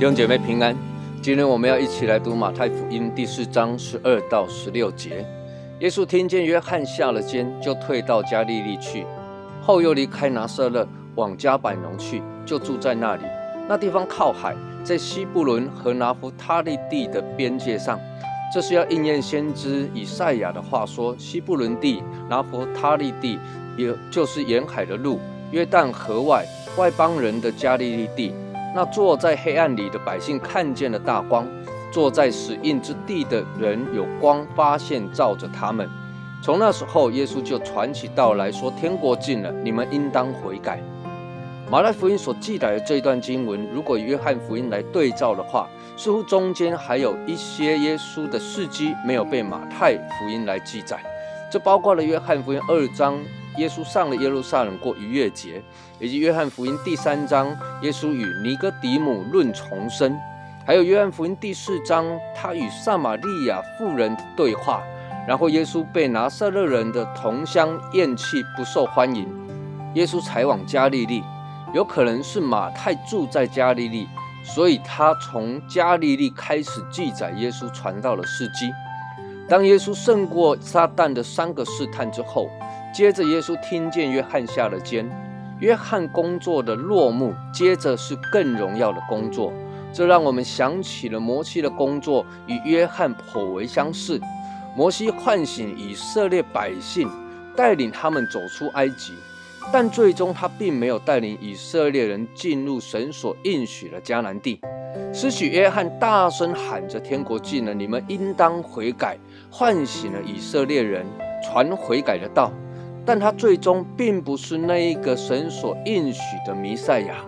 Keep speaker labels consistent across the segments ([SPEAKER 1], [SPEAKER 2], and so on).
[SPEAKER 1] 弟兄姐妹平安，今天我们要一起来读马太福音第四章十二到十六节。耶稣听见约翰下了监，就退到加利利去，后又离开拿撒勒，往加百农去，就住在那里。那地方靠海，在西布伦和拿弗他利地的边界上。这是要应验先知以赛亚的话说：西布伦地、拿弗他利地，也就是沿海的路，约旦河外外邦人的加利利地。那坐在黑暗里的百姓看见了大光，坐在死印之地的人有光发现照着他们。从那时候，耶稣就传起道来说：“天国近了，你们应当悔改。”马太福音所记载的这一段经文，如果约翰福音来对照的话，似乎中间还有一些耶稣的事迹没有被马太福音来记载。这包括了约翰福音二章。耶稣上了耶路撒冷过逾越节，以及约翰福音第三章，耶稣与尼哥底母论重生，还有约翰福音第四章，他与撒玛利亚妇人对话，然后耶稣被拿撒勒人的同乡厌弃，不受欢迎，耶稣才往加利利，有可能是马太住在加利利，所以他从加利利开始记载耶稣传道的事迹。当耶稣胜过撒旦的三个试探之后。接着，耶稣听见约翰下了监，约翰工作的落幕，接着是更荣耀的工作。这让我们想起了摩西的工作与约翰颇为相似。摩西唤醒以色列百姓，带领他们走出埃及，但最终他并没有带领以色列人进入神所应许的迦南地。施许约翰大声喊着：“天国近了，你们应当悔改！”唤醒了以色列人，传悔改的道。但他最终并不是那一个神所应许的弥赛亚。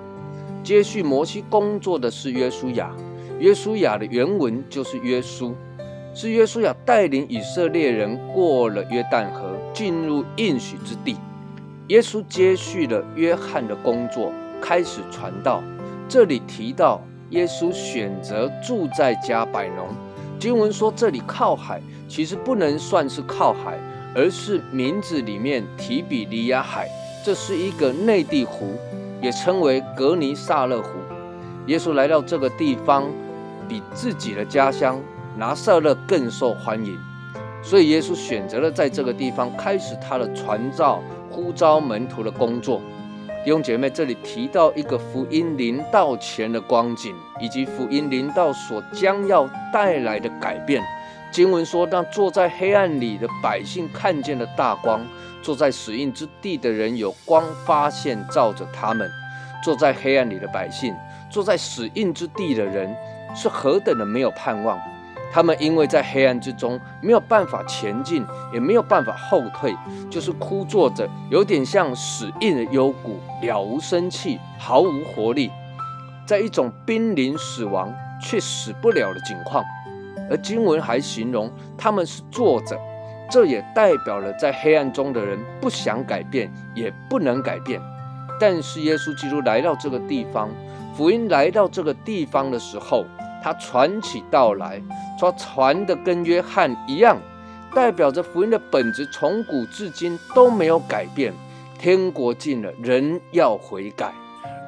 [SPEAKER 1] 接续摩西工作的是约书亚，约书亚的原文就是约书，是约书亚带领以色列人过了约旦河，进入应许之地。耶稣接续了约翰的工作，开始传道。这里提到耶稣选择住在加百农，经文说这里靠海，其实不能算是靠海。而是名字里面提比利亚海，这是一个内地湖，也称为格尼萨勒湖。耶稣来到这个地方，比自己的家乡拿撒勒更受欢迎，所以耶稣选择了在这个地方开始他的传召、呼召门徒的工作。弟兄姐妹，这里提到一个福音临到前的光景，以及福音临到所将要带来的改变。经文说：“让坐在黑暗里的百姓看见了大光；坐在死荫之地的人有光发现照着他们。坐在黑暗里的百姓，坐在死荫之地的人是何等的没有盼望！他们因为在黑暗之中没有办法前进，也没有办法后退，就是枯坐着，有点像死硬的幽谷，了无生气，毫无活力，在一种濒临死亡却死不了的境况。”而经文还形容他们是坐着，这也代表了在黑暗中的人不想改变，也不能改变。但是耶稣基督来到这个地方，福音来到这个地方的时候，他传起道来，说传的跟约翰一样，代表着福音的本质从古至今都没有改变。天国近了，人要悔改。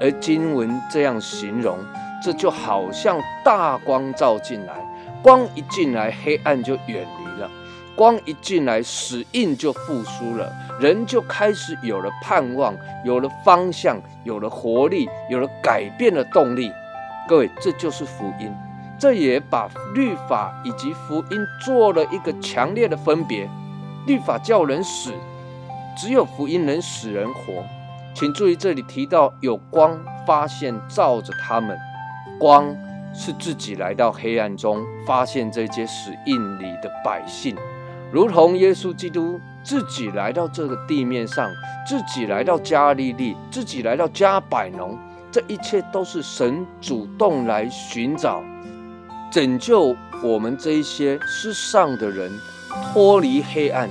[SPEAKER 1] 而经文这样形容，这就好像大光照进来。光一进来，黑暗就远离了；光一进来，死印就复苏了。人就开始有了盼望，有了方向，有了活力，有了改变的动力。各位，这就是福音。这也把律法以及福音做了一个强烈的分别。律法叫人死，只有福音能使人活。请注意，这里提到有光发现照着他们，光。是自己来到黑暗中，发现这些死印里的百姓，如同耶稣基督自己来到这个地面上，自己来到加利利，自己来到加百农，这一切都是神主动来寻找、拯救我们这一些世上的人，脱离黑暗，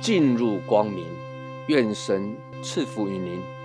[SPEAKER 1] 进入光明。愿神赐福于您。